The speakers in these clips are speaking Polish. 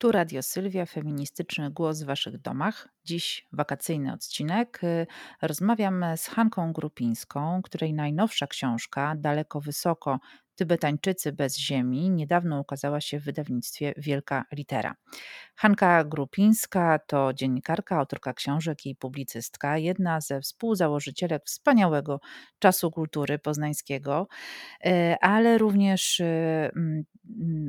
Tu Radio Sylwia, feministyczny głos w Waszych domach. Dziś wakacyjny odcinek. Y, rozmawiam z Hanką Grupińską, której najnowsza książka Daleko Wysoko Tybetańczycy bez ziemi niedawno ukazała się w wydawnictwie Wielka Litera. Hanka Grupińska to dziennikarka, autorka książek i publicystka, jedna ze współzałożycielek wspaniałego czasu kultury poznańskiego, e, ale również e,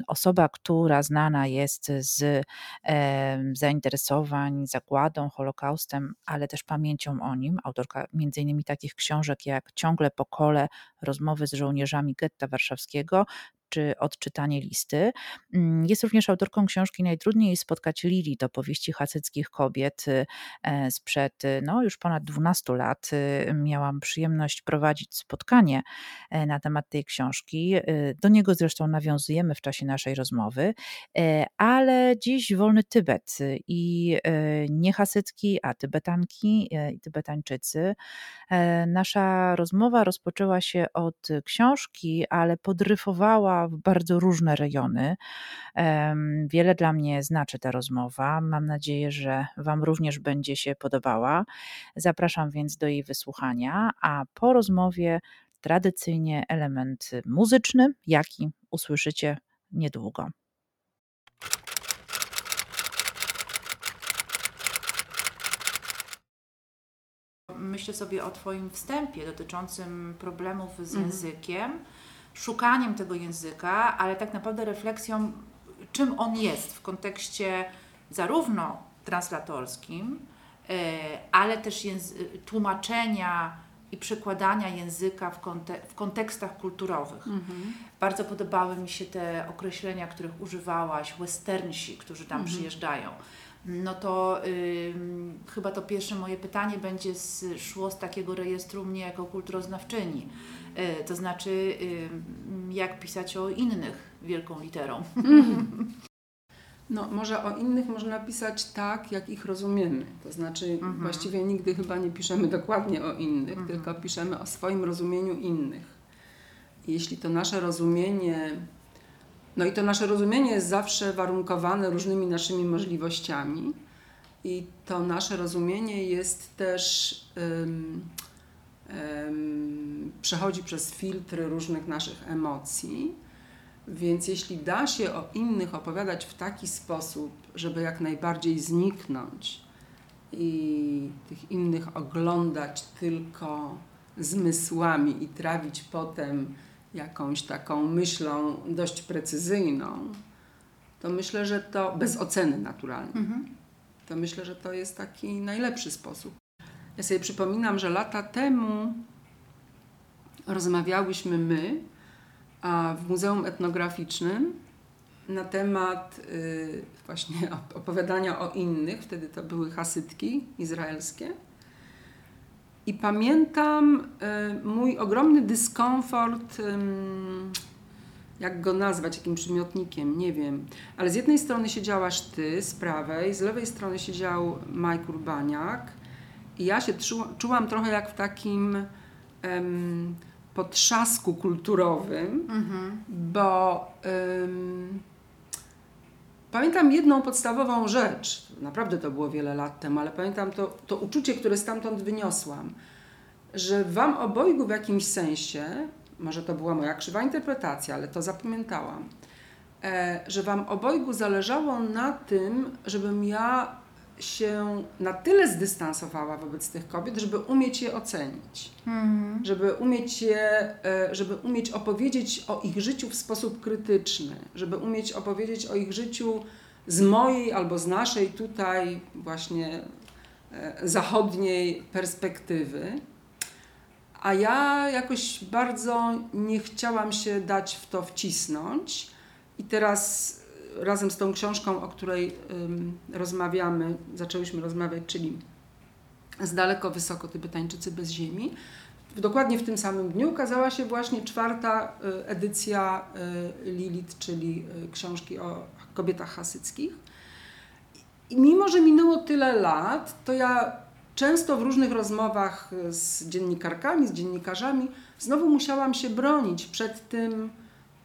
osoba, która znana jest z e, zainteresowań zagładą, Holokaustem, ale też pamięcią o nim. Autorka m.in. takich książek jak Ciągle po kole, rozmowy z żołnierzami getta warszawskiego, czy odczytanie listy. Mm, jest również autorką książki Najtrudniej spotkać Lili, to powieści hasyckich kobiet y, e, sprzed y, no, już ponad 12 lat. Y, miałam przyjemność prowadzić spotkanie e, na temat tej książki. Do niego zresztą nawiązujemy w czasie naszej rozmowy, e, ale dziś wolny Tybet i nie hasycki, a Tybetanki i Tybetańczycy. Nasza rozmowa rozpoczęła się od książki, ale podryfowała w bardzo różne rejony. Wiele dla mnie znaczy ta rozmowa. Mam nadzieję, że Wam również będzie się podobała. Zapraszam więc do jej wysłuchania, a po rozmowie tradycyjnie element muzyczny, jaki usłyszycie niedługo. Myślę sobie o Twoim wstępie dotyczącym problemów z mhm. Szukaniem tego języka, ale tak naprawdę refleksją, czym on jest w kontekście zarówno translatorskim, e, ale też tłumaczenia i przekładania języka w, w kontekstach kulturowych. Mhm. Bardzo podobały mi się te określenia, których używałaś, westernsi, którzy tam mhm. przyjeżdżają. No to y, chyba to pierwsze moje pytanie będzie z, szło z takiego rejestru mnie jako kulturoznawczyni. Y, to znaczy, y, jak pisać o innych wielką literą. Mm. No, może o innych można pisać tak, jak ich rozumiemy. To znaczy, mm -hmm. właściwie nigdy chyba nie piszemy dokładnie o innych, mm -hmm. tylko piszemy o swoim rozumieniu innych. Jeśli to nasze rozumienie no i to nasze rozumienie jest zawsze warunkowane różnymi naszymi możliwościami. I to nasze rozumienie jest też, um, przechodzi przez filtry różnych naszych emocji. Więc jeśli da się o innych opowiadać w taki sposób, żeby jak najbardziej zniknąć i tych innych oglądać tylko zmysłami i trawić potem jakąś taką myślą dość precyzyjną, to myślę, że to bez oceny naturalnie. Mhm. To myślę, że to jest taki najlepszy sposób. Ja sobie przypominam, że lata temu rozmawiałyśmy my a w Muzeum Etnograficznym na temat y, właśnie opowiadania o innych. Wtedy to były hasytki izraelskie. I pamiętam y, mój ogromny dyskomfort, jak go nazwać, jakim przymiotnikiem, nie wiem. Ale z jednej strony siedziałaś ty, z prawej, z lewej strony siedział Mike Urbaniak. I ja się czułam trochę jak w takim um, potrzasku kulturowym, mhm. bo um, pamiętam jedną podstawową rzecz naprawdę to było wiele lat temu, ale pamiętam to, to uczucie, które stamtąd wyniosłam, że Wam obojgu w jakimś sensie, może to była moja krzywa interpretacja, ale to zapamiętałam, e, że Wam obojgu zależało na tym, żebym ja się na tyle zdystansowała wobec tych kobiet, żeby umieć je ocenić, mhm. żeby, umieć je, e, żeby umieć opowiedzieć o ich życiu w sposób krytyczny, żeby umieć opowiedzieć o ich życiu z mojej albo z naszej tutaj właśnie e, zachodniej perspektywy. A ja jakoś bardzo nie chciałam się dać w to wcisnąć. I teraz razem z tą książką, o której rozmawiamy, zaczęłyśmy rozmawiać, czyli z daleko wysoko Tybetańczycy bez ziemi. Dokładnie w tym samym dniu ukazała się właśnie czwarta y, edycja y, Lilith, czyli y, książki o kobietach hasyckich. I mimo, że minęło tyle lat, to ja często w różnych rozmowach z dziennikarkami, z dziennikarzami, znowu musiałam się bronić przed tym,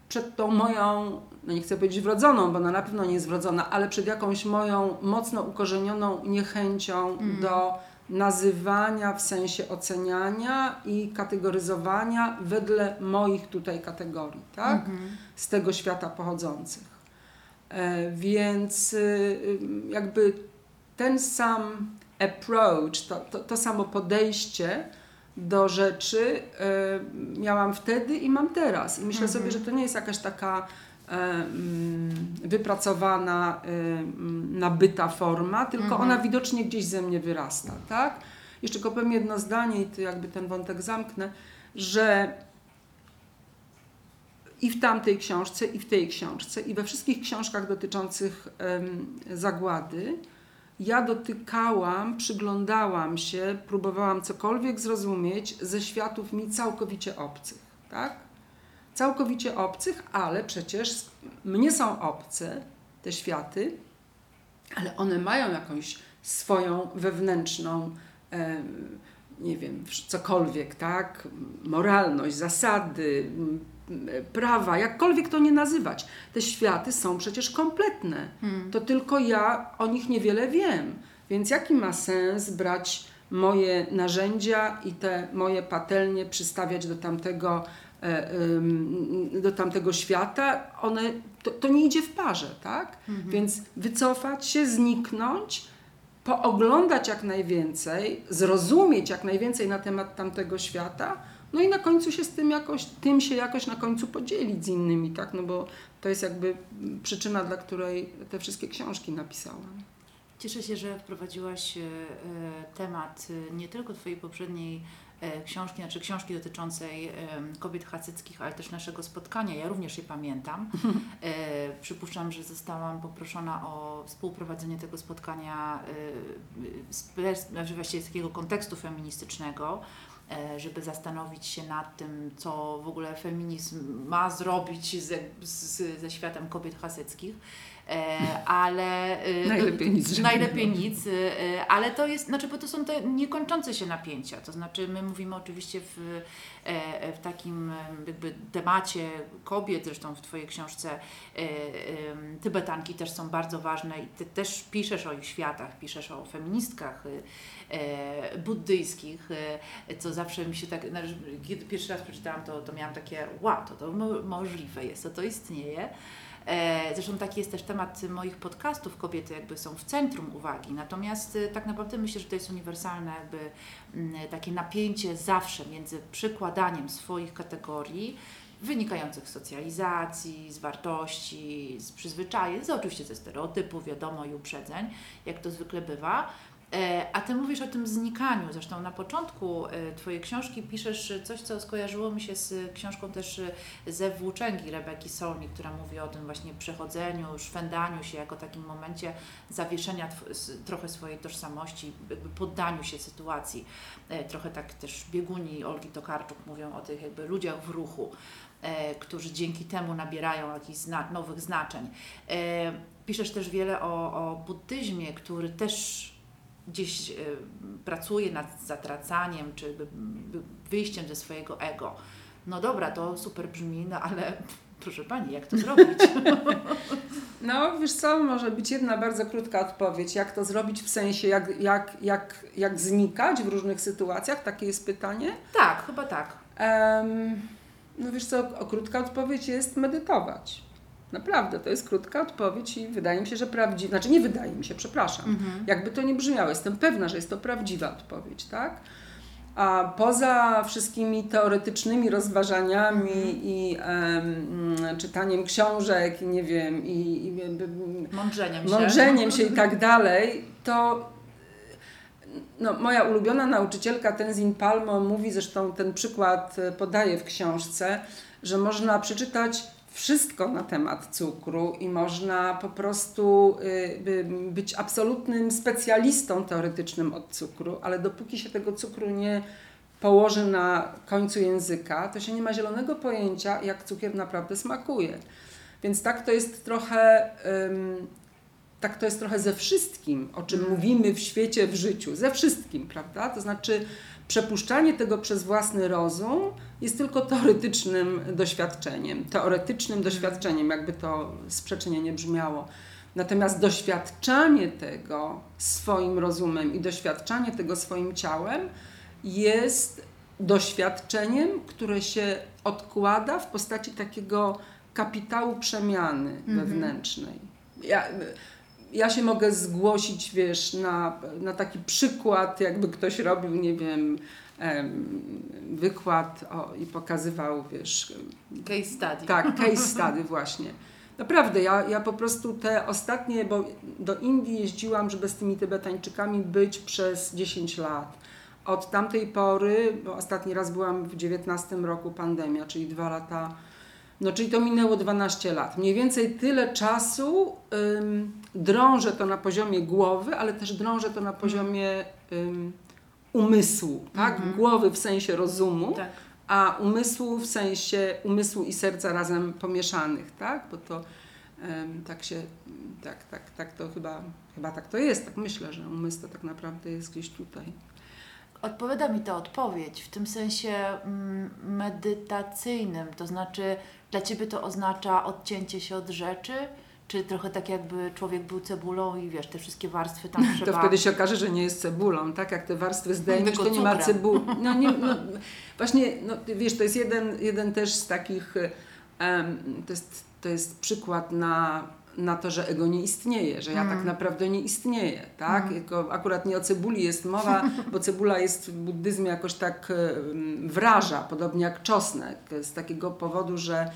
przed tą moją, no nie chcę powiedzieć wrodzoną, bo ona na pewno nie jest wrodzona, ale przed jakąś moją mocno ukorzenioną niechęcią mhm. do nazywania w sensie oceniania i kategoryzowania wedle moich tutaj kategorii, tak? Mhm. Z tego świata pochodzących. E, więc y, jakby ten sam approach, to, to, to samo podejście do rzeczy y, miałam wtedy i mam teraz. I myślę mhm. sobie, że to nie jest jakaś taka y, wypracowana, y, nabyta forma, tylko mhm. ona widocznie gdzieś ze mnie wyrasta, tak? Jeszcze tylko powiem jedno zdanie i to jakby ten wątek zamknę, że i w tamtej książce, i w tej książce, i we wszystkich książkach dotyczących zagłady, ja dotykałam, przyglądałam się, próbowałam cokolwiek zrozumieć ze światów mi całkowicie obcych, tak? Całkowicie obcych, ale przecież mnie są obce te światy, ale one mają jakąś swoją wewnętrzną, e, nie wiem, cokolwiek, tak? Moralność, zasady, prawa, jakkolwiek to nie nazywać. Te światy są przecież kompletne. Hmm. To tylko ja o nich niewiele wiem. Więc jaki ma sens brać moje narzędzia i te moje patelnie przystawiać do tamtego, e, do tamtego świata? One, to, to nie idzie w parze, tak? Hmm. Więc wycofać się, zniknąć, pooglądać jak najwięcej, zrozumieć jak najwięcej na temat tamtego świata, no i na końcu się z tym jakoś, tym się jakoś na końcu podzielić z innymi, tak? No bo to jest jakby przyczyna, dla której te wszystkie książki napisałam. Cieszę się, że wprowadziłaś e, temat e, nie tylko Twojej poprzedniej e, książki, znaczy książki dotyczącej kobiet hasyckich, ale też naszego spotkania. Ja również je pamiętam. Przypuszczam, że zostałam poproszona o współprowadzenie tego spotkania z, znaczy właściwie z takiego kontekstu feministycznego. E, żeby zastanowić się nad tym, co w ogóle feminizm ma zrobić ze, z, ze światem kobiet haseckich. E, ale e, najlepiej nic. Najlepiej nic, ale to jest, znaczy, bo to są te niekończące się napięcia. To znaczy, my mówimy oczywiście w, w takim jakby temacie kobiet, zresztą w Twojej książce Tybetanki też są bardzo ważne i Ty też piszesz o ich światach, piszesz o feministkach e, buddyjskich, e, co zawsze mi się tak, kiedy pierwszy raz przeczytałam to, to miałam takie, wow, to, to możliwe jest, to to istnieje. E, zresztą taki jest też temat moich podcastów. Kobiety jakby są w centrum uwagi. Natomiast e, tak naprawdę myślę, że to jest uniwersalne jakby takie napięcie zawsze między przykładaniem swoich kategorii wynikających z socjalizacji, z wartości, z przyzwyczajeń, z oczywiście ze stereotypów, wiadomo, i uprzedzeń, jak to zwykle bywa, a ty mówisz o tym znikaniu. Zresztą na początku e, Twojej książki piszesz coś, co skojarzyło mi się z książką też e, ze Włóczęgi Rebeki Solmi, która mówi o tym właśnie przechodzeniu, szwendaniu się jako takim momencie zawieszenia trochę swojej tożsamości, jakby poddaniu się sytuacji. Trochę tak też bieguni Olgi Tokarczuk mówią o tych jakby ludziach w ruchu, którzy dzięki temu nabierają jakichś zna nowych znaczeń. Piszesz też wiele o, o buddyzmie, który też gdzieś y, pracuje nad zatracaniem czy wyjściem ze swojego ego. No dobra, to super brzmi, no ale proszę Pani, jak to zrobić? No, wiesz co, może być jedna bardzo krótka odpowiedź. Jak to zrobić w sensie, jak, jak, jak, jak znikać w różnych sytuacjach? Takie jest pytanie? Tak, chyba tak. Um, no wiesz co, krótka odpowiedź jest medytować. Naprawdę, to jest krótka odpowiedź i wydaje mi się, że prawdziwa, znaczy nie wydaje mi się, przepraszam, mhm. jakby to nie brzmiało, jestem pewna, że jest to prawdziwa odpowiedź, tak? A poza wszystkimi teoretycznymi rozważaniami mhm. i um, czytaniem książek, nie wiem, i, i mądrzeniem, mądrzeniem się. się i tak dalej, to no, moja ulubiona nauczycielka Tenzin Palmo mówi, zresztą ten przykład podaje w książce, że można przeczytać wszystko na temat cukru i można po prostu y, być absolutnym specjalistą teoretycznym od cukru, ale dopóki się tego cukru nie położy na końcu języka, to się nie ma zielonego pojęcia, jak cukier naprawdę smakuje. Więc tak to jest trochę, tak to jest trochę ze wszystkim, o czym mówimy w świecie, w życiu, ze wszystkim, prawda? To znaczy Przepuszczanie tego przez własny rozum jest tylko teoretycznym doświadczeniem, teoretycznym doświadczeniem, jakby to sprzeczenie nie brzmiało. Natomiast doświadczanie tego swoim rozumem i doświadczanie tego swoim ciałem jest doświadczeniem, które się odkłada w postaci takiego kapitału przemiany mhm. wewnętrznej. Ja, ja się mogę zgłosić, wiesz, na, na taki przykład, jakby ktoś robił, nie wiem, wykład o, i pokazywał, wiesz... Case study. Tak, case study właśnie. Naprawdę, ja, ja po prostu te ostatnie, bo do Indii jeździłam, żeby z tymi Tybetańczykami być przez 10 lat. Od tamtej pory, bo ostatni raz byłam w 19 roku pandemia, czyli dwa lata, no czyli to minęło 12 lat. Mniej więcej tyle czasu ym, drążę to na poziomie głowy, ale też drążę to na poziomie ym, umysłu, tak? Mhm. Głowy w sensie rozumu, tak. a umysłu w sensie umysłu i serca razem pomieszanych, tak? Bo to ym, tak się, tak, tak, tak to chyba, chyba tak to jest, tak myślę, że umysł to tak naprawdę jest gdzieś tutaj. Odpowiada mi ta odpowiedź w tym sensie mm, medytacyjnym, to znaczy dla Ciebie to oznacza odcięcie się od rzeczy, czy trochę tak jakby człowiek był cebulą i wiesz, te wszystkie warstwy tam trzeba... To wtedy się okaże, że nie jest cebulą, tak? Jak te warstwy zdejmiesz, to nie ma cebuli. No, nie, no, właśnie, no, wiesz, to jest jeden, jeden też z takich, um, to, jest, to jest przykład na na to, że ego nie istnieje, że ja mm. tak naprawdę nie istnieję, tak? Mm. Tylko akurat nie o cebuli jest mowa, bo cebula jest w buddyzmie jakoś tak wraża, podobnie jak czosnek, z takiego powodu, że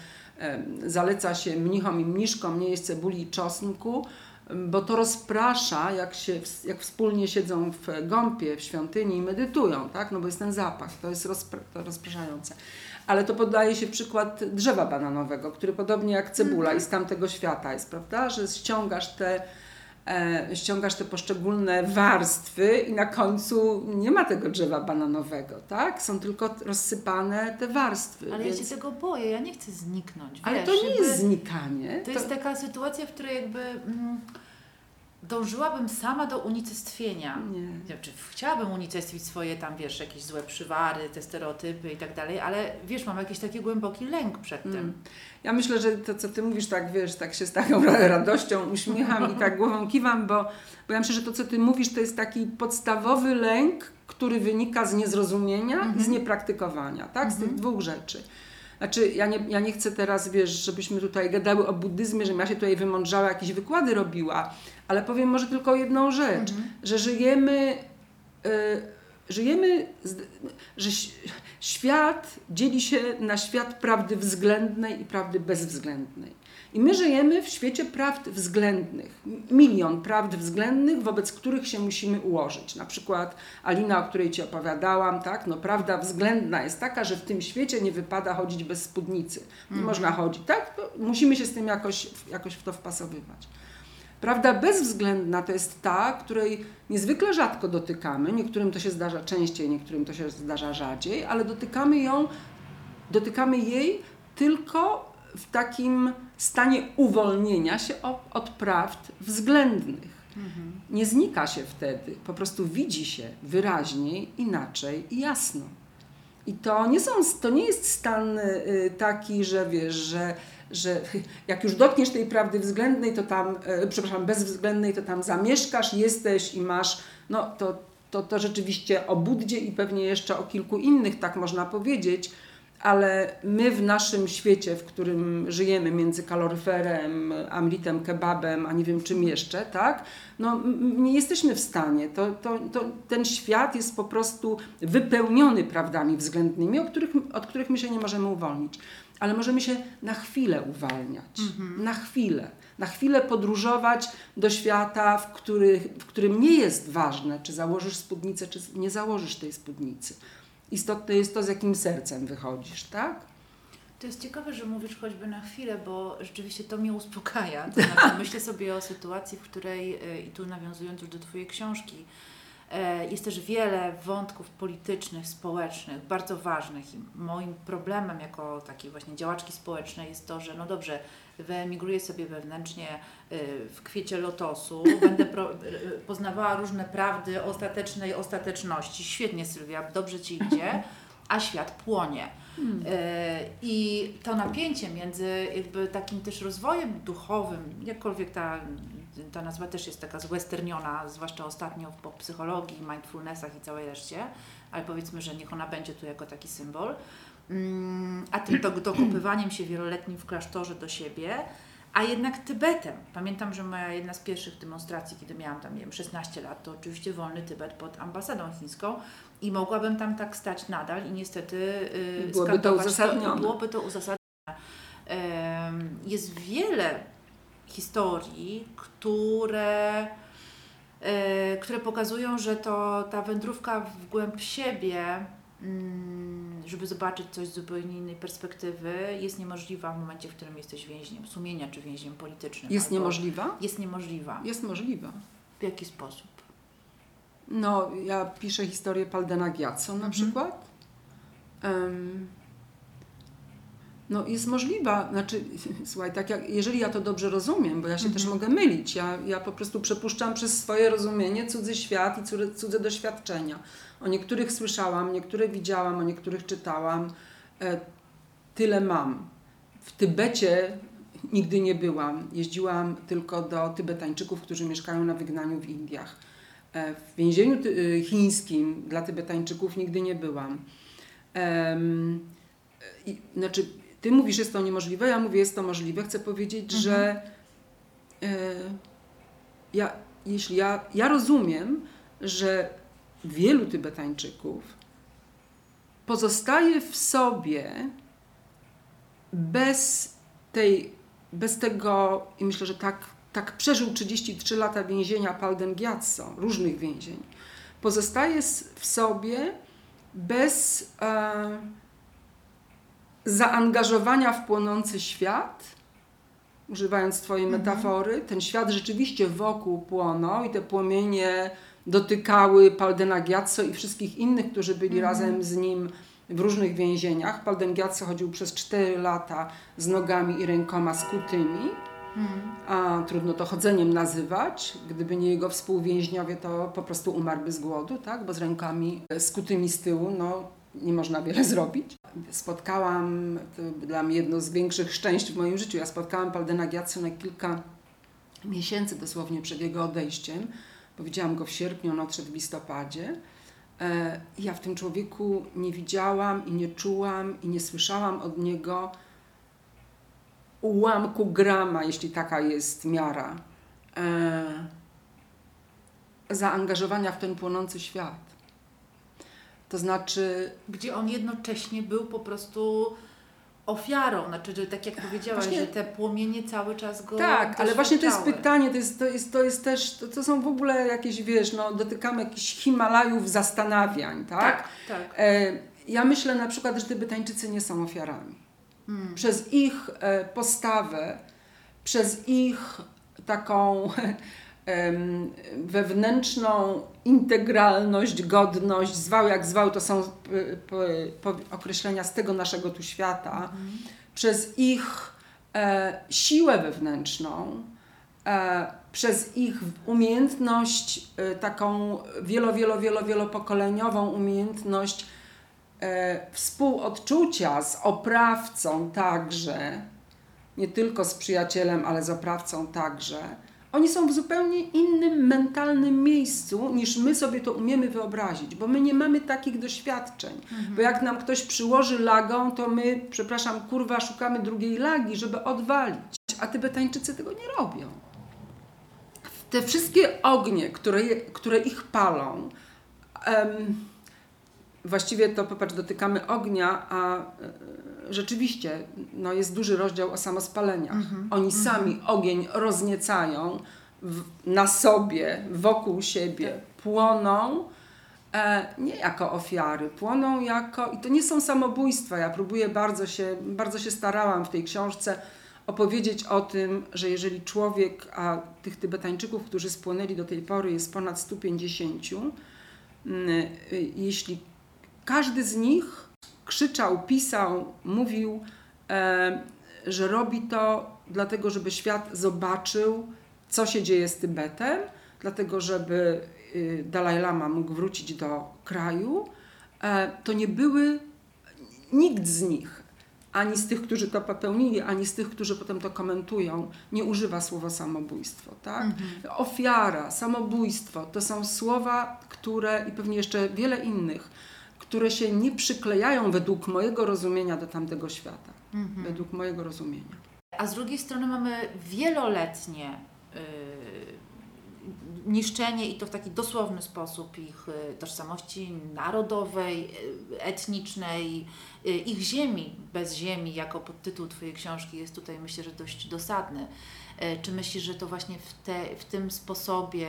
zaleca się mnichom i mniszkom nie jest cebuli i czosnku, bo to rozprasza, jak, się, jak wspólnie siedzą w gąpie, w świątyni i medytują, tak? No bo jest ten zapach, to jest rozpra to rozpraszające. Ale to podaje się przykład drzewa bananowego, który podobnie jak cebula i z tamtego świata jest, prawda, że ściągasz te, ściągasz te poszczególne warstwy i na końcu nie ma tego drzewa bananowego, tak? Są tylko rozsypane te warstwy. Ale więc... ja się tego boję, ja nie chcę zniknąć. Wiesz, ale to nie jest znikanie. To, to, jest taka sytuacja, w której jakby... Mm, dążyłabym sama do unicestwienia. Nie. Znaczy, chciałabym unicestwić swoje tam, wiesz, jakieś złe przywary, te stereotypy i tak dalej, ale wiesz, mam jakiś taki głęboki lęk przed tym. Mm. Ja myślę, że to, co ty mówisz, tak wiesz, tak się z taką radością uśmiecham i tak głową kiwam, bo, bo ja myślę, że to, co ty mówisz, to jest taki podstawowy lęk, który wynika z niezrozumienia mm -hmm. i z mhm. niepraktykowania, tak? Mm -hmm. Z tych mhm. dwóch rzeczy. Znaczy, ja nie, ja nie chcę teraz, wiesz, żebyśmy tutaj gadały o buddyzmie, że ja się tutaj wymądrzała, jakieś wykłady robiła, ale powiem może tylko jedną rzecz, mhm. że żyjemy, y, żyjemy, że świat dzieli się na świat prawdy względnej i prawdy bezwzględnej. I my żyjemy w świecie prawd względnych. Milion prawd względnych, wobec których się musimy ułożyć. Na przykład Alina, o której Ci opowiadałam, tak? no, prawda względna jest taka, że w tym świecie nie wypada chodzić bez spódnicy. Nie mhm. można chodzić, tak? To musimy się z tym jakoś, jakoś w to wpasowywać. Prawda bezwzględna to jest ta, której niezwykle rzadko dotykamy. Niektórym to się zdarza częściej, niektórym to się zdarza rzadziej, ale dotykamy ją, dotykamy jej tylko w takim stanie uwolnienia się od prawd względnych. Mhm. Nie znika się wtedy, po prostu widzi się wyraźniej, inaczej i jasno. I to nie, są, to nie jest stan y, taki, że wiesz, że że jak już dotkniesz tej prawdy względnej, to tam, e, przepraszam, bezwzględnej, to tam zamieszkasz, jesteś i masz, no to, to, to rzeczywiście o Buddzie i pewnie jeszcze o kilku innych, tak można powiedzieć, ale my w naszym świecie, w którym żyjemy między kaloryferem, amlitem, kebabem, a nie wiem czym jeszcze, tak, no nie jesteśmy w stanie. To, to, to, ten świat jest po prostu wypełniony prawdami względnymi, od których, od których my się nie możemy uwolnić ale możemy się na chwilę uwalniać. Mhm. Na chwilę. Na chwilę podróżować do świata, w, który, w którym nie jest ważne, czy założysz spódnicę, czy nie założysz tej spódnicy. Istotne jest to, z jakim sercem wychodzisz, tak? To jest ciekawe, że mówisz choćby na chwilę, bo rzeczywiście to mnie uspokaja. To znaczy myślę sobie o sytuacji, w której, y, i tu nawiązując już do Twojej książki, E, jest też wiele wątków politycznych, społecznych, bardzo ważnych i moim problemem jako takiej właśnie działaczki społecznej jest to, że no dobrze, wyemigruję sobie wewnętrznie y, w kwiecie lotosu, będę pro, y, poznawała różne prawdy ostatecznej ostateczności. Świetnie Sylwia, dobrze Ci idzie, a świat płonie. Hmm. E, I to napięcie między jakby takim też rozwojem duchowym, jakkolwiek ta, ta nazwa też jest taka zwesterniona, zwłaszcza ostatnio po psychologii, mindfulnessach i całej reszcie, ale powiedzmy, że niech ona będzie tu jako taki symbol, a tym dokopywaniem się wieloletnim w klasztorze do siebie, a jednak Tybetem. Pamiętam, że moja jedna z pierwszych demonstracji, kiedy miałam tam, nie wiem, 16 lat, to oczywiście wolny Tybet pod ambasadą chińską i mogłabym tam tak stać nadal i niestety yy, byłoby to uzasadnione. To, byłoby to uzasadnione. Jest wiele historii, które, yy, które pokazują, że to ta wędrówka w głęb siebie Mm, żeby zobaczyć coś z zupełnie innej perspektywy, jest niemożliwa w momencie, w którym jesteś więźniem sumienia czy więźniem politycznym. Jest niemożliwa? Jest niemożliwa. Jest możliwa. W jaki sposób? No, ja piszę historię Paldena Giatson na mhm. przykład. Um, no jest możliwa, znaczy, słuchaj, tak jak, jeżeli ja to dobrze rozumiem, bo ja się mhm. też mogę mylić, ja, ja po prostu przepuszczam przez swoje rozumienie cudzy świat i cudze, cudze doświadczenia. O niektórych słyszałam, niektóre widziałam, o niektórych czytałam. E, tyle mam. W Tybecie nigdy nie byłam. Jeździłam tylko do Tybetańczyków, którzy mieszkają na wygnaniu w Indiach. E, w więzieniu y, chińskim dla Tybetańczyków nigdy nie byłam. E, i, znaczy, ty mówisz, jest to niemożliwe, ja mówię, jest to możliwe. Chcę powiedzieć, mhm. że e, ja, jeśli ja, ja rozumiem, że wielu Tybetańczyków pozostaje w sobie bez tej, bez tego, i myślę, że tak, tak przeżył 33 lata więzienia Palden Gyatso, różnych więzień, pozostaje w sobie bez e, zaangażowania w płonący świat, używając Twojej mhm. metafory, ten świat rzeczywiście wokół płonął i te płomienie dotykały Paldena Giazzo i wszystkich innych, którzy byli mhm. razem z nim w różnych więzieniach. Palden Giazzo chodził przez 4 lata z nogami i rękoma skutymi. Mhm. A trudno to chodzeniem nazywać. Gdyby nie jego współwięźniowie, to po prostu umarłby z głodu, tak? bo z rękami skutymi z tyłu no, nie można wiele zrobić. Spotkałam, to dla mnie jedno z większych szczęść w moim życiu, ja spotkałam Paldena Giazzo na kilka miesięcy dosłownie przed jego odejściem bo widziałam go w sierpniu, on odszedł w listopadzie. E, ja w tym człowieku nie widziałam i nie czułam i nie słyszałam od niego ułamku grama, jeśli taka jest miara, e, zaangażowania w ten płonący świat. To znaczy. Gdzie on jednocześnie był po prostu ofiarą, znaczy, że tak jak powiedziałaś, właśnie, że te płomienie cały czas go Tak, ale właśnie to jest pytanie, to jest, to jest, to jest też, to, to są w ogóle jakieś, wiesz, no, dotykamy jakichś Himalajów zastanawiań, tak? Tak, tak. E, ja myślę na przykład, że Tybetańczycy nie są ofiarami. Hmm. Przez ich e, postawę, przez ich taką wewnętrzną integralność, godność, zwał jak zwał, to są określenia z tego naszego tu świata, mhm. przez ich e, siłę wewnętrzną, e, przez ich umiejętność, e, taką wielo, wielo, wielo, wielopokoleniową umiejętność współodczucia z oprawcą także, nie tylko z przyjacielem, ale z oprawcą także oni są w zupełnie innym mentalnym miejscu, niż my sobie to umiemy wyobrazić, bo my nie mamy takich doświadczeń. Mhm. Bo jak nam ktoś przyłoży lagą, to my, przepraszam, kurwa, szukamy drugiej lagi, żeby odwalić. A Tybetańczycy tego nie robią. Te wszystkie ognie, które, które ich palą, um, właściwie to popatrz, dotykamy ognia, a rzeczywiście no, jest duży rozdział o samospaleniach. Mm-hmm, Oni mm-hmm. sami ogień rozniecają w, na sobie, wokół siebie, tak. płoną e, nie jako ofiary, płoną jako. I to nie są samobójstwa. Ja próbuję bardzo się, bardzo się starałam w tej książce opowiedzieć o tym, że jeżeli człowiek, a tych Tybetańczyków, którzy spłonęli do tej pory jest ponad 150, jeśli każdy z nich krzyczał, pisał, mówił, że robi to dlatego, żeby świat zobaczył, co się dzieje z Tybetem, dlatego, żeby y, Dalaj Lama mógł wrócić do kraju, e, to nie były nikt z nich, ani z tych, którzy to popełnili, ani z tych, którzy potem to komentują, nie używa słowa samobójstwo. Tak? Mhm. Ofiara, samobójstwo to są słowa, które i pewnie jeszcze wiele innych, które się nie przyklejają według mojego rozumienia do tamtego świata. Mhm. Według mojego rozumienia. A z drugiej strony mamy wieloletnie yy, niszczenie i to w taki dosłowny sposób ich y, tożsamości narodowej, y, etnicznej, y, ich ziemi. Bez ziemi, jako podtytuł Twojej książki jest tutaj myślę, że dość dosadny. Czy myślisz, że to właśnie w, te, w tym sposobie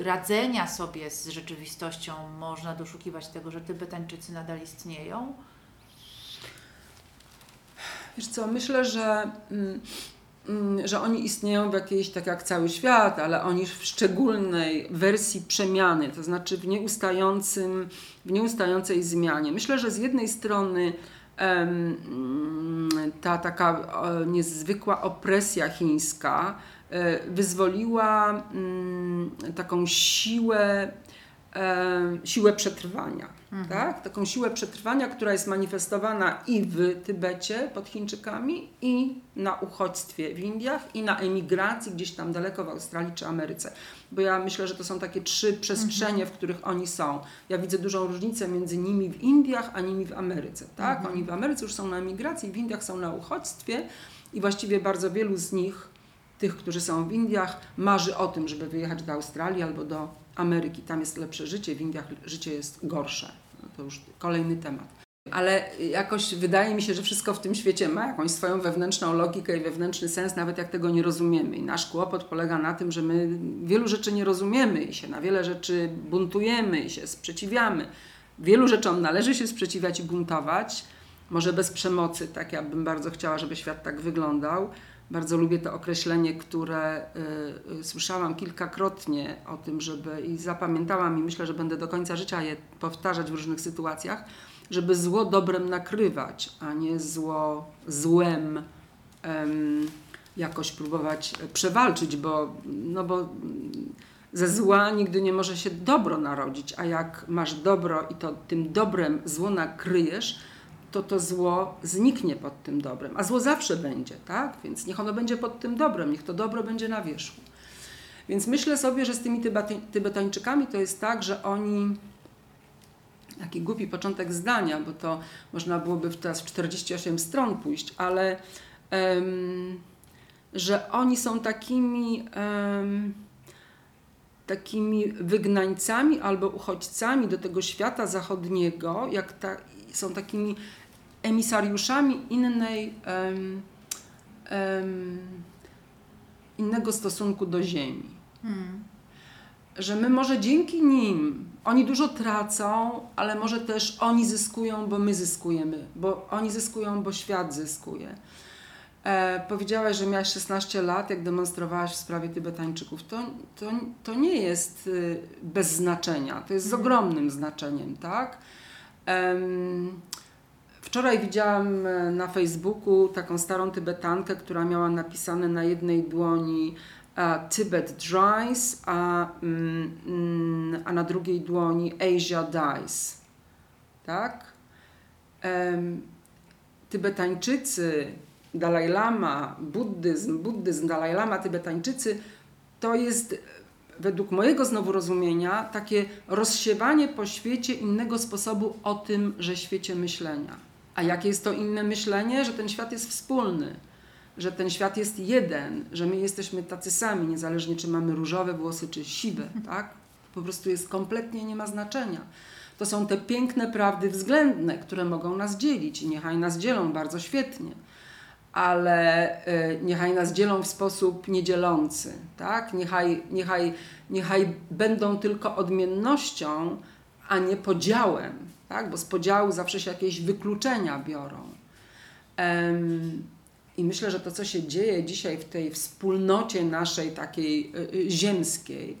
radzenia sobie z rzeczywistością można doszukiwać tego, że Tybetańczycy nadal istnieją? Wiesz co, myślę, że, mm, mm, że oni istnieją w jakiejś, tak jak cały świat, ale oni w szczególnej wersji przemiany, to znaczy w, nieustającym, w nieustającej zmianie. Myślę, że z jednej strony mm, ta taka niezwykła opresja chińska wyzwoliła taką siłę siłę przetrwania. Mhm. Tak? Taką siłę przetrwania, która jest manifestowana i w Tybecie pod Chińczykami, i na uchodźstwie w Indiach, i na emigracji gdzieś tam daleko w Australii czy Ameryce. Bo ja myślę, że to są takie trzy przestrzenie, mhm. w których oni są. Ja widzę dużą różnicę między nimi w Indiach, a nimi w Ameryce. Tak? Mhm. Oni w Ameryce już są na emigracji, w Indiach są na uchodźstwie i właściwie bardzo wielu z nich, tych, którzy są w Indiach, marzy o tym, żeby wyjechać do Australii albo do Ameryki. Tam jest lepsze życie, w Indiach życie jest gorsze. No to już kolejny temat. Ale jakoś wydaje mi się, że wszystko w tym świecie ma jakąś swoją wewnętrzną logikę i wewnętrzny sens, nawet jak tego nie rozumiemy. I nasz kłopot polega na tym, że my wielu rzeczy nie rozumiemy i się na wiele rzeczy buntujemy i się sprzeciwiamy. Wielu rzeczom należy się sprzeciwiać i buntować, może bez przemocy, tak ja bym bardzo chciała, żeby świat tak wyglądał bardzo lubię to określenie, które y, y, słyszałam kilkakrotnie o tym, żeby i zapamiętałam i myślę, że będę do końca życia je powtarzać w różnych sytuacjach, żeby zło dobrem nakrywać, a nie zło złem jakoś próbować przewalczyć, bo, no bo ze zła nigdy nie może się dobro narodzić, a jak masz dobro i to tym dobrem zło nakryjesz, to to zło zniknie pod tym dobrem. A zło zawsze będzie, tak? Więc niech ono będzie pod tym dobrem, niech to dobro będzie na wierzchu. Więc myślę sobie, że z tymi Tybetańczykami to jest tak, że oni taki głupi początek zdania, bo to można byłoby teraz w 48 stron pójść, ale um, że oni są takimi um, takimi wygnańcami albo uchodźcami do tego świata zachodniego, jak ta, są takimi emisariuszami innej, um, um, innego stosunku do Ziemi. Hmm. Że my może dzięki nim, oni dużo tracą, ale może też oni zyskują, bo my zyskujemy, bo oni zyskują, bo świat zyskuje. E, powiedziałaś, że miałaś 16 lat, jak demonstrowałaś w sprawie Tybetańczyków. To, to, to nie jest y, bez znaczenia, to jest z hmm. ogromnym znaczeniem, tak? Wczoraj widziałam e, na Facebooku taką starą Tybetankę, która miała napisane na jednej dłoni Tibet dries, a, mm, a na drugiej dłoni Asia dies. Tak? Tybetańczycy, Dalaj Lama, buddyzm, buddyzm, Dalaj Lama, Tybetańczycy to jest według mojego znowu rozumienia takie rozsiewanie po świecie innego sposobu o tym, że świecie myślenia. A jakie jest to inne myślenie? Że ten świat jest wspólny, że ten świat jest jeden, że my jesteśmy tacy sami, niezależnie czy mamy różowe włosy, czy siwe, tak? Po prostu jest kompletnie nie ma znaczenia. To są te piękne prawdy względne, które mogą nas dzielić i niechaj nas dzielą bardzo świetnie, ale y, niechaj nas dzielą w sposób niedzielący, tak? Niechaj, niechaj, niechaj będą tylko odmiennością, a nie podziałem, tak? bo z podziału zawsze się jakieś wykluczenia biorą. I myślę, że to, co się dzieje dzisiaj w tej wspólnocie naszej takiej y, y, ziemskiej,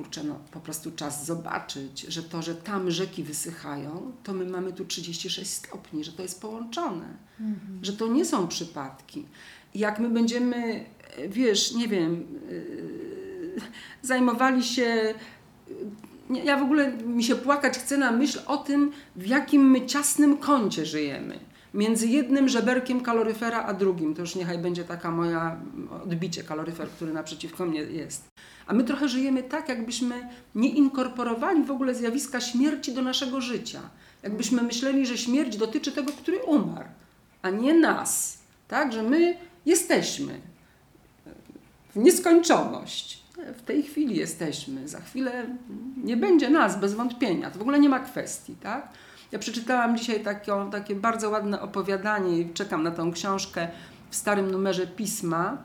kurczę, no po prostu czas zobaczyć, że to, że tam rzeki wysychają, to my mamy tu 36 stopni, że to jest połączone, mhm. że to nie są przypadki. Jak my będziemy, wiesz, nie wiem, yy, zajmowali się ja w ogóle mi się płakać chce na myśl o tym, w jakim my ciasnym kącie żyjemy. Między jednym żeberkiem kaloryfera a drugim. To już niechaj będzie taka moja odbicie kaloryfer, który naprzeciwko mnie jest. A my trochę żyjemy tak, jakbyśmy nie inkorporowali w ogóle zjawiska śmierci do naszego życia. Jakbyśmy myśleli, że śmierć dotyczy tego, który umarł, a nie nas. Tak, że my jesteśmy w nieskończoność. W tej chwili jesteśmy, za chwilę nie będzie nas bez wątpienia. To w ogóle nie ma kwestii, tak? Ja przeczytałam dzisiaj takie, takie bardzo ładne opowiadanie i czekam na tą książkę w starym numerze pisma.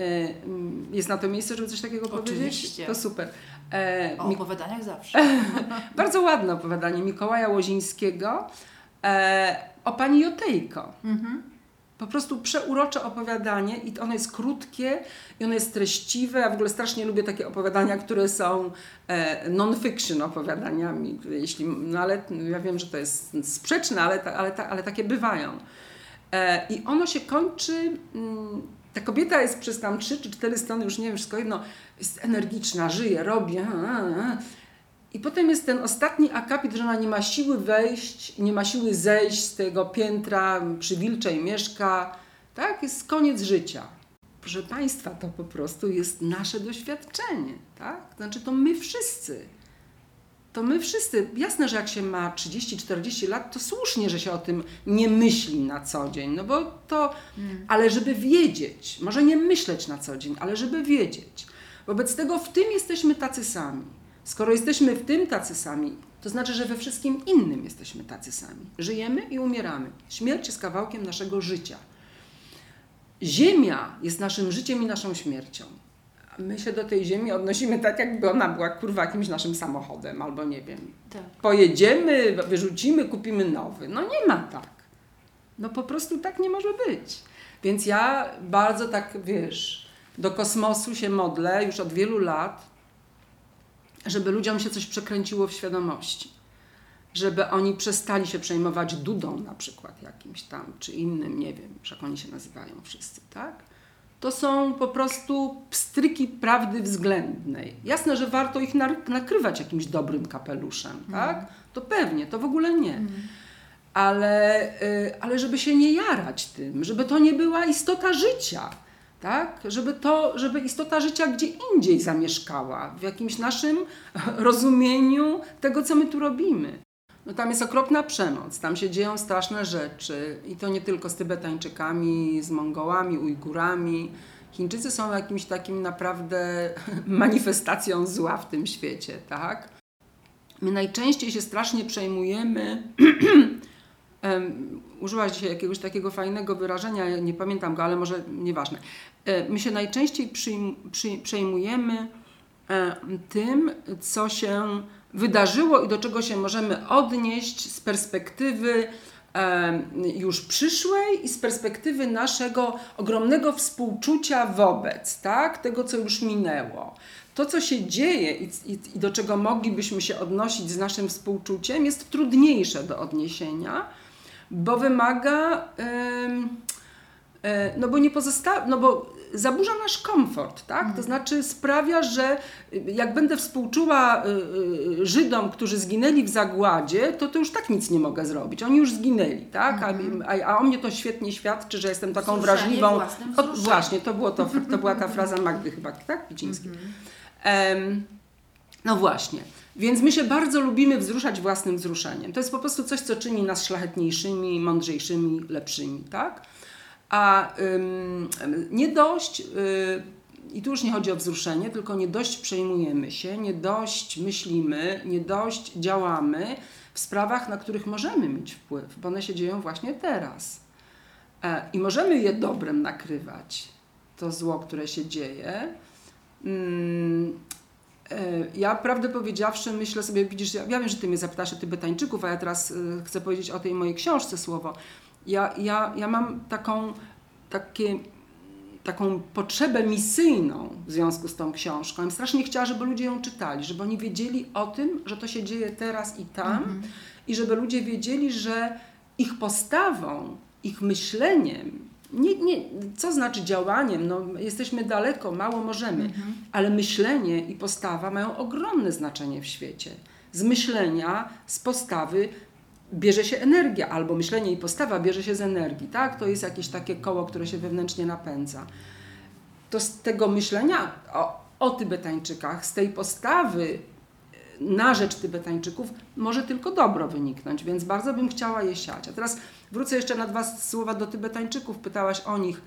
E, mm, jest na to miejsce, żeby coś takiego Oczywiście. powiedzieć? To super. E, o opowiadaniach zawsze. bardzo ładne opowiadanie Mikołaja Łozińskiego e, o pani Jotejko. Mhm po prostu przeurocze opowiadanie i ono jest krótkie i ono jest treściwe. Ja w ogóle strasznie lubię takie opowiadania, które są e, non-fiction opowiadaniami, jeśli, no ale ja wiem, że to jest sprzeczne, ale, ale, ale takie bywają. E, I ono się kończy, mm, ta kobieta jest przez tam trzy czy cztery strony, już nie wiem, wszystko jedno, jest energiczna, żyje, robi, i potem jest ten ostatni akapit, że ona nie ma siły wejść, nie ma siły zejść z tego piętra przy Wilczej mieszka. Tak, jest koniec życia. Proszę Państwa, to po prostu jest nasze doświadczenie. Tak? Znaczy to my wszyscy. To my wszyscy. Jasne, że jak się ma 30-40 lat, to słusznie, że się o tym nie myśli na co dzień. No bo to, hmm. ale żeby wiedzieć, może nie myśleć na co dzień, ale żeby wiedzieć. Wobec tego w tym jesteśmy tacy sami. Skoro jesteśmy w tym tacy sami, to znaczy, że we wszystkim innym jesteśmy tacy sami. Żyjemy i umieramy. Śmierć jest kawałkiem naszego życia. Ziemia jest naszym życiem i naszą śmiercią. My się do tej ziemi odnosimy tak, jakby ona była kurwa jakimś naszym samochodem, albo nie wiem. Tak. Pojedziemy, wyrzucimy, kupimy nowy. No nie ma tak. No po prostu tak nie może być. Więc ja bardzo tak, wiesz, do kosmosu się modlę już od wielu lat, żeby ludziom się coś przekręciło w świadomości. Żeby oni przestali się przejmować dudą na przykład jakimś tam, czy innym, nie wiem, jak oni się nazywają wszyscy, tak? To są po prostu pstryki prawdy względnej. Jasne, że warto ich nakrywać jakimś dobrym kapeluszem, mm. tak? To pewnie, to w ogóle nie. Mm. Ale, y, ale żeby się nie jarać tym, żeby to nie była istota życia tak? Żeby, to, żeby istota życia gdzie indziej zamieszkała, w jakimś naszym rozumieniu tego, co my tu robimy. No tam jest okropna przemoc, tam się dzieją straszne rzeczy i to nie tylko z Tybetańczykami, z Mongołami, Ujgurami. Chińczycy są jakimś takim naprawdę manifestacją zła w tym świecie, tak? My najczęściej się strasznie przejmujemy użyłaś dzisiaj jakiegoś takiego fajnego wyrażenia, nie pamiętam go, ale może nieważne. E, my się najczęściej przejmujemy e, tym, co się wydarzyło i do czego się możemy odnieść z perspektywy już przyszłej i z perspektywy naszego ogromnego współczucia wobec tak? tego, co już minęło. To, co się dzieje i, i, i do czego moglibyśmy się odnosić z naszym współczuciem, jest trudniejsze do odniesienia bo wymaga, e, no bo nie pozostawia, no bo zaburza nasz komfort, tak? To mhm. znaczy sprawia, że jak będę współczuła e, e, Żydom, którzy zginęli w zagładzie, to to już tak nic nie mogę zrobić. Oni już zginęli, tak? A, mhm. a, a o mnie to świetnie świadczy, że jestem taką wrażliwą. O, właśnie, to, było to, to była ta fraza Magdy chyba, tak? Picińskiej. Um, no właśnie. Więc my się bardzo lubimy wzruszać własnym wzruszeniem. To jest po prostu coś, co czyni nas szlachetniejszymi, mądrzejszymi, lepszymi, tak? A ym, nie dość, yy, i tu już nie chodzi o wzruszenie, tylko nie dość przejmujemy się, nie dość myślimy, nie dość działamy w sprawach, na których możemy mieć wpływ, bo one się dzieją właśnie teraz. E, I możemy je dobrem nakrywać, to zło, które się dzieje. Mm, E, ja prawdę powiedziawszy myślę sobie, widzisz, ja, wiem, że ty mnie zapytasz o Tybetańczyków, a ja teraz y, chcę powiedzieć o tej mojej książce słowo. Ja, ja, ja mam taką, takie, taką potrzebę misyjną w związku z tą książką. Ja strasznie chciała, żeby ludzie ją czytali, żeby oni wiedzieli o tym, że to się dzieje teraz i tam mhm. i żeby ludzie wiedzieli, że ich postawą, ich myśleniem, nie, nie, co znaczy działaniem? No, jesteśmy daleko, mało możemy, mhm. ale myślenie i postawa mają ogromne znaczenie w świecie. Z myślenia, z postawy bierze się energia, albo myślenie i postawa bierze się z energii, tak? To jest jakieś takie koło, które się wewnętrznie napędza. To z tego myślenia o, o Tybetańczykach, z tej postawy e, na rzecz Tybetańczyków może tylko dobro wyniknąć, więc bardzo bym chciała je siać. A teraz wrócę jeszcze na dwa słowa do Tybetańczyków, pytałaś o nich.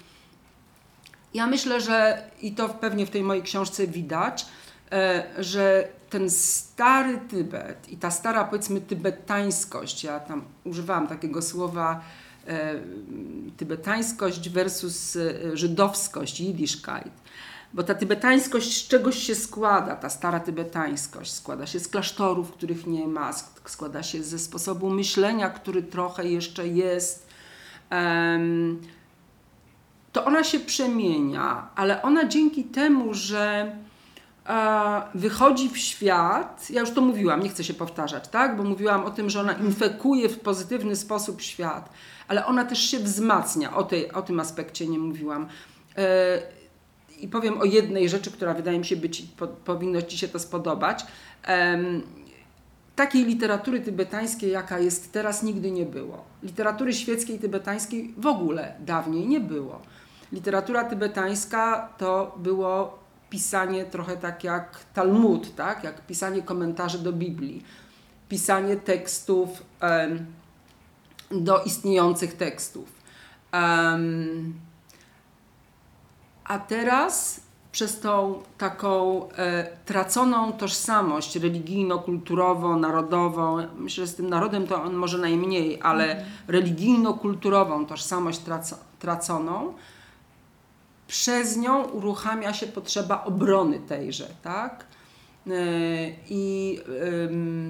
Ja myślę, że i to pewnie w tej mojej książce widać, E, że ten stary Tybet i ta stara, powiedzmy, tybetańskość, ja tam używałam takiego słowa e, tybetańskość versus e, żydowskość, Yiddishkeit, bo ta tybetańskość z czegoś się składa, ta stara tybetańskość składa się z klasztorów, których nie ma, składa się ze sposobu myślenia, który trochę jeszcze jest. to ona się przemienia, ale ona dzięki temu, że wychodzi w świat, ja już to mówiłam, nie chcę się powtarzać, tak? bo mówiłam o tym, że ona infekuje w pozytywny sposób świat, ale ona też się wzmacnia, o, tej, o tym aspekcie nie mówiłam. E, I powiem o jednej rzeczy, która wydaje mi się być, po, powinno Ci się to spodobać. Takiej literatury tybetańskiej, jaka jest teraz, nigdy nie było. Literatury świeckiej tybetańskiej w ogóle dawniej nie było. Literatura tybetańska to było pisanie trochę tak jak Talmud, tak? jak pisanie komentarzy do Biblii, pisanie tekstów do istniejących tekstów. A teraz przez tą taką e, traconą tożsamość religijno-kulturową, narodową, myślę, że z tym narodem to on może najmniej, ale mm. religijno-kulturową tożsamość traco, traconą, przez nią uruchamia się potrzeba obrony tejże, tak? E, I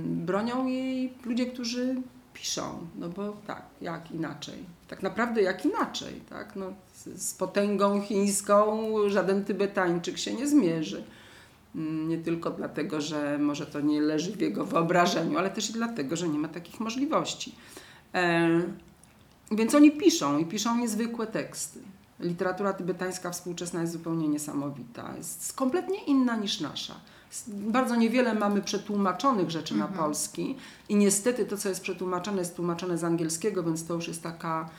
bronią jej ludzie, którzy piszą, no bo tak, jak inaczej. Tak naprawdę jak inaczej, tak? No, z potęgą chińską żaden Tybetańczyk się nie zmierzy. Mm, nie tylko dlatego, że może to nie leży w jego wyobrażeniu, ale też i dlatego, że nie ma takich możliwości. E, więc oni piszą i piszą niezwykłe teksty literatura tybetańska współczesna jest zupełnie niesamowita. Jest kompletnie inna niż nasza. Bardzo niewiele mamy przetłumaczonych rzeczy na mhm. polski i niestety to, co jest przetłumaczone, jest tłumaczone z angielskiego, więc to już jest taka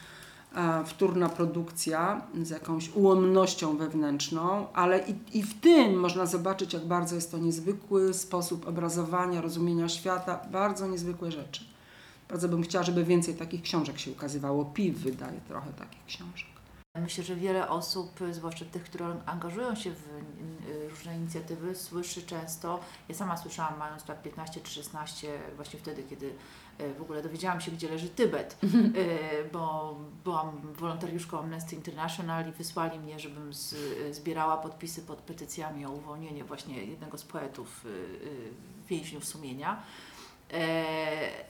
e, wtórna produkcja z jakąś ułomnością wewnętrzną, ale i, i w tym można zobaczyć, jak bardzo jest to niezwykły sposób obrazowania, rozumienia świata, bardzo niezwykłe rzeczy. Bardzo bym chciała, żeby więcej takich książek się ukazywało. PIW wydaje trochę takich książek. Myślę, że wiele osób, zwłaszcza tych, które angażują się w różne inicjatywy, słyszy często, ja sama słyszałam mając lat 15 czy 16, właśnie wtedy, kiedy e, w ogóle dowiedziałam się, gdzie leży Tybet, e, bo byłam wolontariuszką Amnesty International i wysłali mnie, żebym zbierała podpisy pod petycjami o uwolnienie właśnie jednego z poetów e, więźniów sumienia.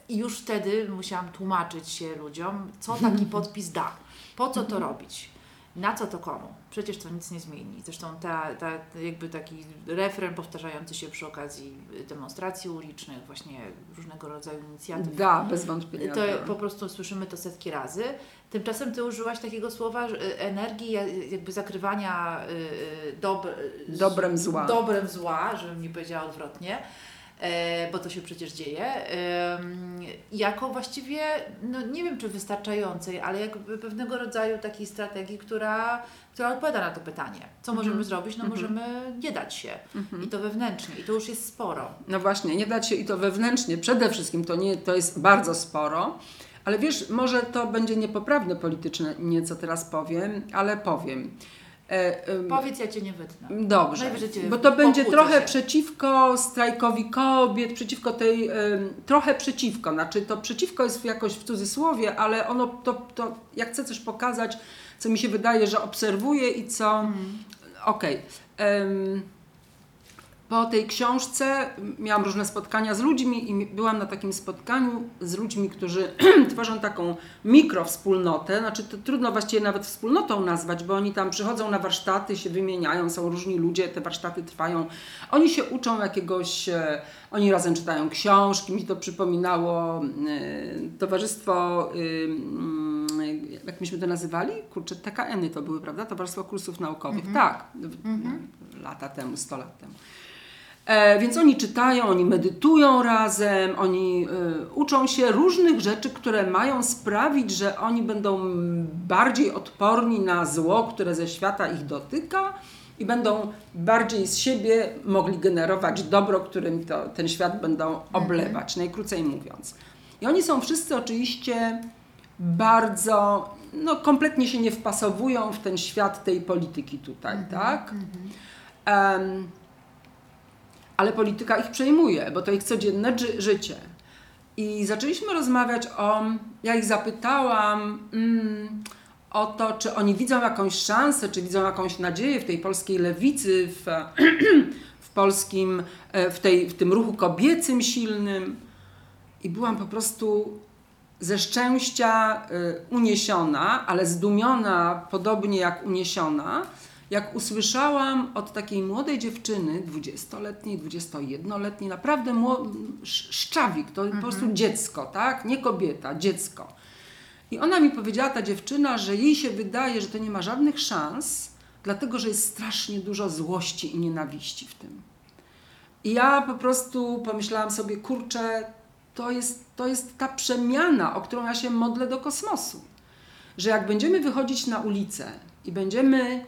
I już wtedy musiałam tłumaczyć się ludziom, co taki podpis da, po co to robić na co to komu? Przecież to nic nie zmieni. Zresztą ta, ta jakby taki refren powtarzający się przy okazji demonstracji ulicznych, właśnie różnego rodzaju inicjatyw. Da, bez wątpienia. To po prostu słyszymy to setki razy. Tymczasem Ty użyłaś takiego słowa energii, jakby zakrywania y, y, dob dobrem zła. Dobrem zła, żebym nie powiedziała odwrotnie. E, bo to się przecież dzieje, jako właściwie, no nie wiem czy wystarczającej, ale jakby pewnego rodzaju takiej strategii, która, która odpowiada na to pytanie. Co mhm. możemy zrobić? No mhm. możemy nie dać się mhm. i to wewnętrznie i to już jest sporo. No właśnie, nie dać się i to wewnętrznie, przede wszystkim to, nie, to jest bardzo sporo. Ale wiesz, może to będzie niepoprawne polityczne, nieco teraz powiem, ale powiem. E, Powiedz, ja Cię nie wytnę. Dobrze, bo to będzie trochę się. przeciwko strajkowi kobiet, przeciwko tej, trochę przeciwko, znaczy to przeciwko jest jakoś w cudzysłowie, ale ono, to, to ja chcę coś pokazać, co mi się wydaje, że obserwuję i co, mm. okej. Okay. Po tej książce miałam różne spotkania z ludźmi i byłam na takim spotkaniu z ludźmi, którzy tworzą taką mikrowspólnotę. Znaczy to trudno właściwie nawet wspólnotą nazwać, bo oni tam przychodzą na warsztaty, się wymieniają, są różni ludzie, te warsztaty trwają. Oni się uczą jakiegoś, e, oni razem czytają książki, mi to przypominało e, towarzystwo, jak myśmy to nazywali? Kurczę, TKN-y to były, prawda? Towarzystwo Kursów Naukowych. Mhm. Tak, mhm. lata temu, 100 lat temu. E, więc oni czytają, oni medytują razem, oni y, uczą się różnych rzeczy, które mają sprawić, że oni będą bardziej odporni na zło, które ze świata ich dotyka i będą bardziej z siebie mogli generować dobro, którym to, ten świat będą mhm. oblewać, najkrócej mówiąc. I oni są wszyscy oczywiście bardzo, no kompletnie się nie wpasowują w ten świat tej polityki tutaj, mhm. tak? Um, ale polityka ich przejmuje, bo to ich codzienne ży życie. I zaczęliśmy rozmawiać o, ja ich zapytałam mm, o to, czy oni widzą jakąś szansę, czy widzą jakąś nadzieję w tej polskiej lewicy, w, w polskim, e, w, tej, w tym ruchu kobiecym silnym. I byłam po prostu ze szczęścia y, uniesiona, ale zdumiona, podobnie jak uniesiona, jak usłyszałam od takiej młodej dziewczyny, 20-letniej, 21-letniej, naprawdę szczawik, to mhm. po prostu dziecko, tak? Nie kobieta, dziecko. I ona mi powiedziała, ta dziewczyna, że jej się wydaje, że to nie ma żadnych szans, dlatego że jest strasznie dużo złości i nienawiści w tym. I ja po prostu pomyślałam sobie, kurczę, to jest, to jest ta przemiana, o którą ja się modlę do kosmosu. Że jak będziemy wychodzić na ulicę i będziemy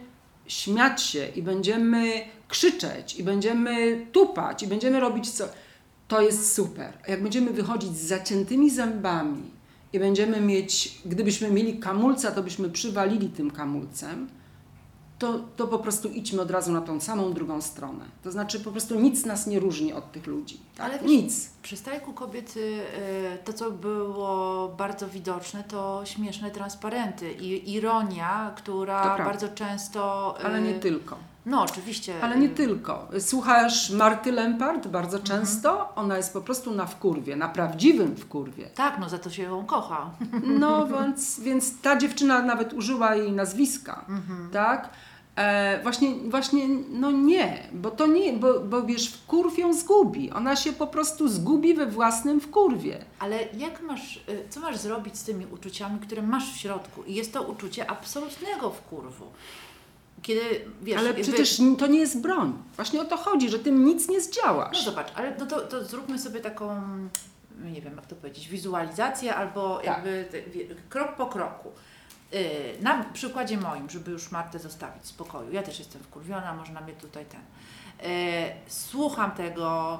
śmiać się i będziemy krzyczeć i będziemy tupać i będziemy robić co, to jest super. A jak będziemy wychodzić z zaciętymi zębami i będziemy mieć, gdybyśmy mieli kamulca, to byśmy przywalili tym kamulcem, to, to po prostu idźmy od razu na tą samą drugą stronę. To znaczy po prostu nic nas nie różni od tych ludzi. Tak? Ale nic. Przy strajku kobiety y, to, co było bardzo widoczne, to śmieszne transparenty i ironia, która bardzo często... Ale nie y, tylko. No, oczywiście. Ale nie tylko. Słuchasz Marty Lempart bardzo mhm. często, ona jest po prostu na wkurwie, na prawdziwym wkurwie. Tak, no za to się ją kocha. No, więc, więc ta dziewczyna nawet użyła jej nazwiska, mhm. tak? E, właśnie, właśnie, no nie, bo to nie, bo, bo wiesz, wkurw ją zgubi. Ona się po prostu zgubi we własnym wkurwie. Ale jak masz, y, co masz zrobić z tymi uczuciami, które masz w środku? I jest to uczucie absolutnego wkurwu. Kiedy, wiesz, ale przecież to nie jest broń. Właśnie o to chodzi, że tym nic nie zdziałasz. No zobacz, ale no to, to zróbmy sobie taką, nie wiem jak to powiedzieć, wizualizację albo tak. jakby krok po kroku. Y, na przykładzie moim, żeby już Martę zostawić w spokoju. Ja też jestem wkurwiona, można mnie tutaj ten. Y, słucham tego,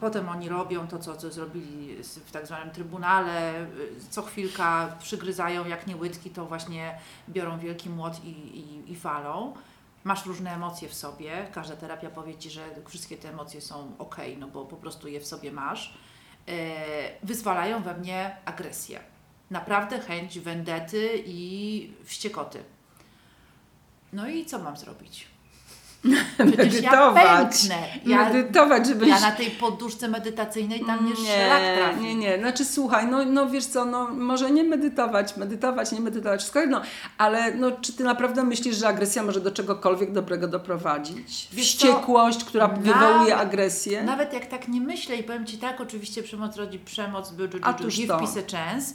potem oni robią to, co, co zrobili w tak zwanym trybunale. Co chwilka przygryzają jak nie łydki, to właśnie biorą wielki młot i, i, i falą. Masz różne emocje w sobie. Każda terapia powie Ci, że wszystkie te emocje są ok, no bo po prostu je w sobie masz. Wyzwalają we mnie agresję naprawdę chęć wendety i wściekoty. No i co mam zrobić? medytować. Ja, medytować, żebyś... Ja na tej poduszce medytacyjnej tam nie szlak trafi. Nie, nie, znaczy słuchaj, no, no wiesz co, no może nie medytować, medytować, nie medytować, wszystko jedno, ale no czy Ty naprawdę myślisz, że agresja może do czegokolwiek dobrego doprowadzić? Wiesz Wściekłość, co? która nawet, wywołuje agresję? Nawet jak tak nie myślę i powiem Ci tak, oczywiście przemoc rodzi przemoc, by, by, by, by, give peace a chance,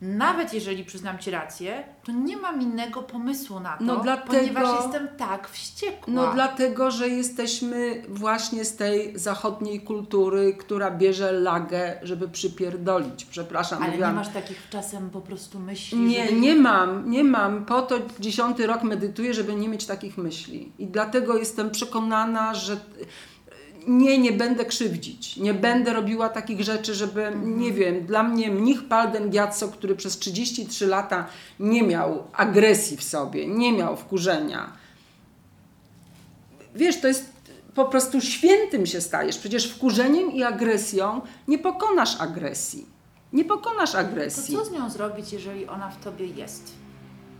nawet jeżeli przyznam Ci rację, to nie mam innego pomysłu na to, no dlatego, ponieważ jestem tak wściekła. No dlatego, że jesteśmy właśnie z tej zachodniej kultury, która bierze lagę, żeby przypierdolić. Przepraszam. Ale mówiłam. nie masz takich czasem po prostu myśli? Nie, żeby... nie mam, nie mam. Po to dziesiąty rok medytuję, żeby nie mieć takich myśli. I dlatego jestem przekonana, że nie, nie będę krzywdzić, nie będę robiła takich rzeczy, żeby, mhm. nie wiem, dla mnie mnich Palden Giazzo, który przez 33 lata nie miał agresji w sobie, nie miał wkurzenia. Wiesz, to jest po prostu świętym się stajesz. Przecież wkurzeniem i agresją nie pokonasz agresji. Nie pokonasz agresji. To co z nią zrobić, jeżeli ona w tobie jest?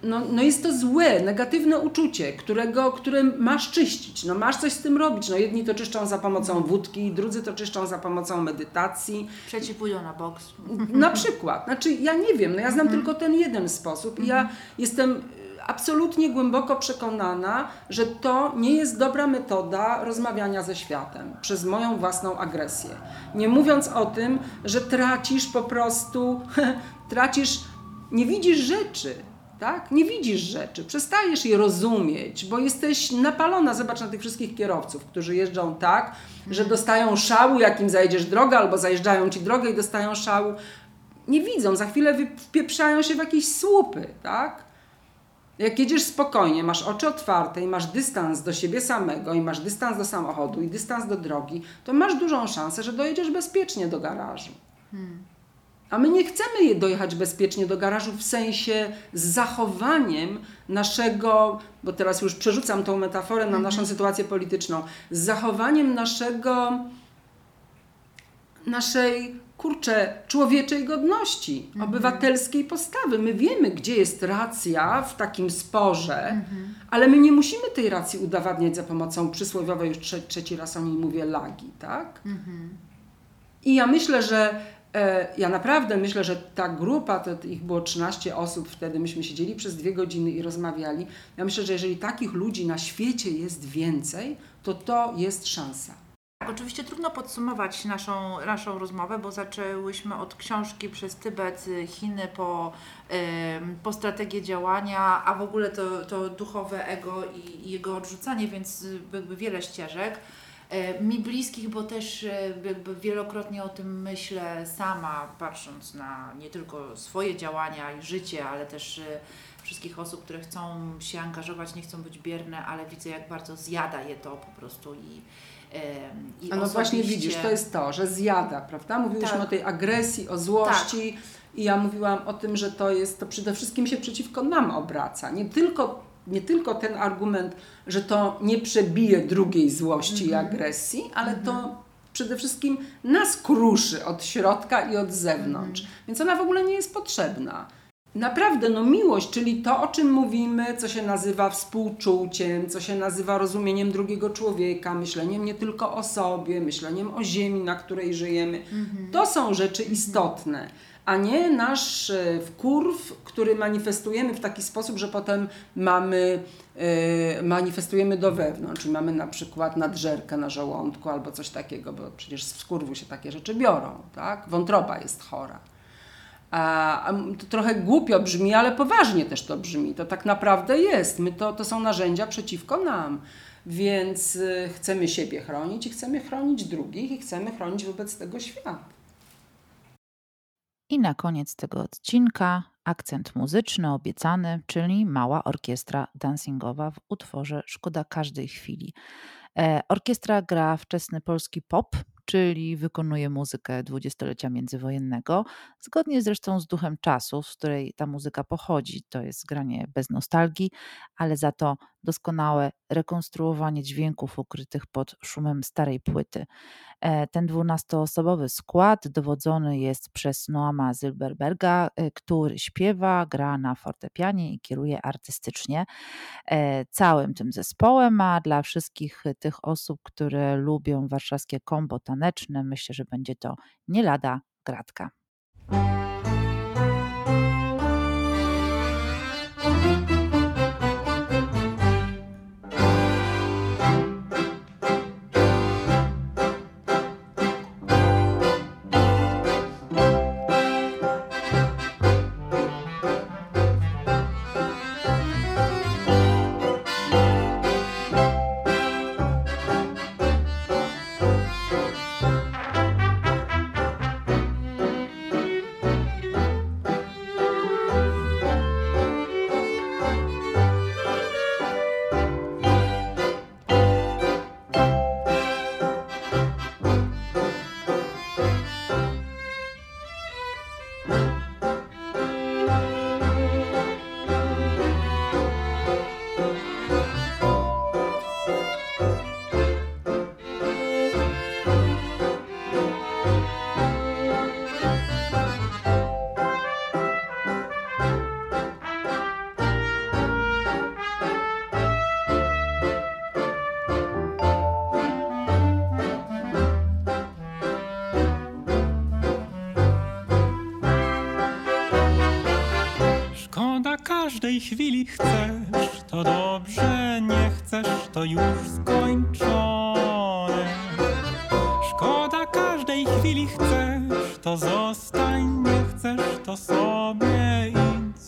No, no jest to złe, negatywne uczucie, którego, które masz czyścić. No masz coś z tym robić. No jedni to czyszczą za pomocą wódki, drudzy to czyszczą za pomocą medytacji. Trzeci pójdą na boks. Na przykład. Znaczy ja nie wiem, no ja znam tylko ten jeden sposób i ja jestem absolutnie głęboko przekonana, że to nie jest dobra metoda rozmawiania ze światem przez moją własną agresję. Nie mówiąc o tym, że tracisz po prostu, tracisz, nie widzisz rzeczy. Tak? Nie widzisz rzeczy, przestajesz je rozumieć, bo jesteś napalona. Zobacz na tych wszystkich kierowców, którzy jeżdżą tak, że dostają szału, jak im zajedziesz drogę, albo zajeżdżają ci drogę i dostają szału. Nie widzą, za chwilę wpieprzają się w jakieś słupy, tak? Jak jedziesz spokojnie, masz oczy otwarte i masz dystans do siebie samego, i masz dystans do samochodu, i dystans do drogi, to masz dużą szansę, że dojedziesz bezpiecznie do garażu. Hmm. A my nie chcemy dojechać bezpiecznie do garażu w sensie z zachowaniem naszego, bo teraz już przerzucam tą metaforę na mhm. naszą sytuację polityczną, z zachowaniem naszego, naszej kurczę, człowieczej godności, mhm. obywatelskiej postawy. My wiemy, gdzie jest racja w takim sporze, mhm. ale my nie musimy tej racji udowadniać za pomocą przysłowiowej, już trze trzeci raz o niej mówię, lagi, tak? Mhm. I ja myślę, że ja naprawdę myślę, że ta grupa, to ich było 13 osób wtedy, myśmy siedzieli przez dwie godziny i rozmawiali. Ja myślę, że jeżeli takich ludzi na świecie jest więcej, to to jest szansa. Tak, oczywiście trudno podsumować naszą, naszą rozmowę, bo zaczęłyśmy od książki przez Tybet, Chiny po, po strategię działania, a w ogóle to, to duchowe ego i, i jego odrzucanie, więc jakby wiele ścieżek. E, mi bliskich, bo też e, jakby wielokrotnie o tym myślę sama, patrząc na nie tylko swoje działania i życie, ale też e, wszystkich osób, które chcą się angażować, nie chcą być bierne, ale widzę, jak bardzo zjada je to po prostu i i A no właśnie widzisz, to jest to, że zjada, prawda? Mówiłyśmy tak. o tej agresji, o złości tak. i ja mówiłam o tym, że to jest, to przede wszystkim się przeciwko nam obraca. Nie tylko, nie tylko ten argument, że to nie przebije drugiej złości mm -hmm. i mhm. agresji, ale mm -hmm. to mhm. przede wszystkim nas kruszy od środka i od zewnątrz. Mm. Więc ona w ogóle nie jest potrzebna. Naprawdę, no miłość, czyli to, o czym mówimy, co się nazywa współczuciem, co się nazywa rozumieniem drugiego człowieka, myśleniem nie tylko o sobie, myśleniem o ziemi, na której żyjemy, mhm. to są rzeczy istotne, a nie nasz e, wkurw, który manifestujemy w taki sposób, że potem mamy, yy, manifestujemy do wewnątrz, czyli mamy na przykład nadżerkę na żołądku albo coś takiego, bo przecież z wkurwu się takie rzeczy biorą, tak? Wątroba jest chora. A, to trochę głupio brzmi, ale poważnie też to brzmi. To tak naprawdę jest. My to, to są narzędzia przeciwko nam. Więc y, chcemy siebie chronić i chcemy chronić drugich i chcemy chronić wobec tego świat. I na koniec tego odcinka akcent muzyczny obiecany, czyli mała orkiestra dancingowa w utworze Szkoda każdej chwili. E, orkiestra gra wczesny polski pop, czyli wykonuje muzykę dwudziestolecia międzywojennego, zgodnie zresztą z duchem czasów, z której ta muzyka pochodzi. To jest granie bez nostalgii, ale za to doskonałe rekonstruowanie dźwięków ukrytych pod szumem starej płyty. E, ten dwunastoosobowy skład dowodzony jest przez Noama Zilberberga, e, który śpiewa, gra na fortepianie i kieruje artystycznie e, całym tym zespołem, a dla wszystkich tych osób, które lubią warszawskie kombo taneczne, myślę, że będzie to nie lada gratka. Każdej chwili chcesz, to dobrze, nie chcesz, to już skończone. Szkoda każdej chwili chcesz, to zostań, nie chcesz, to sobie idź.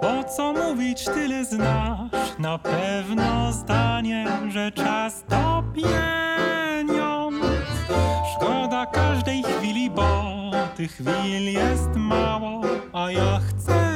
Po co mówić, tyle znasz, na pewno zdanie, że czas to pieniądz. Szkoda każdej chwili, bo tych chwil jest mało, a ja chcę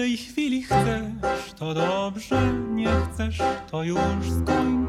każdej chwili chcesz, to dobrze, nie chcesz, to już skończone.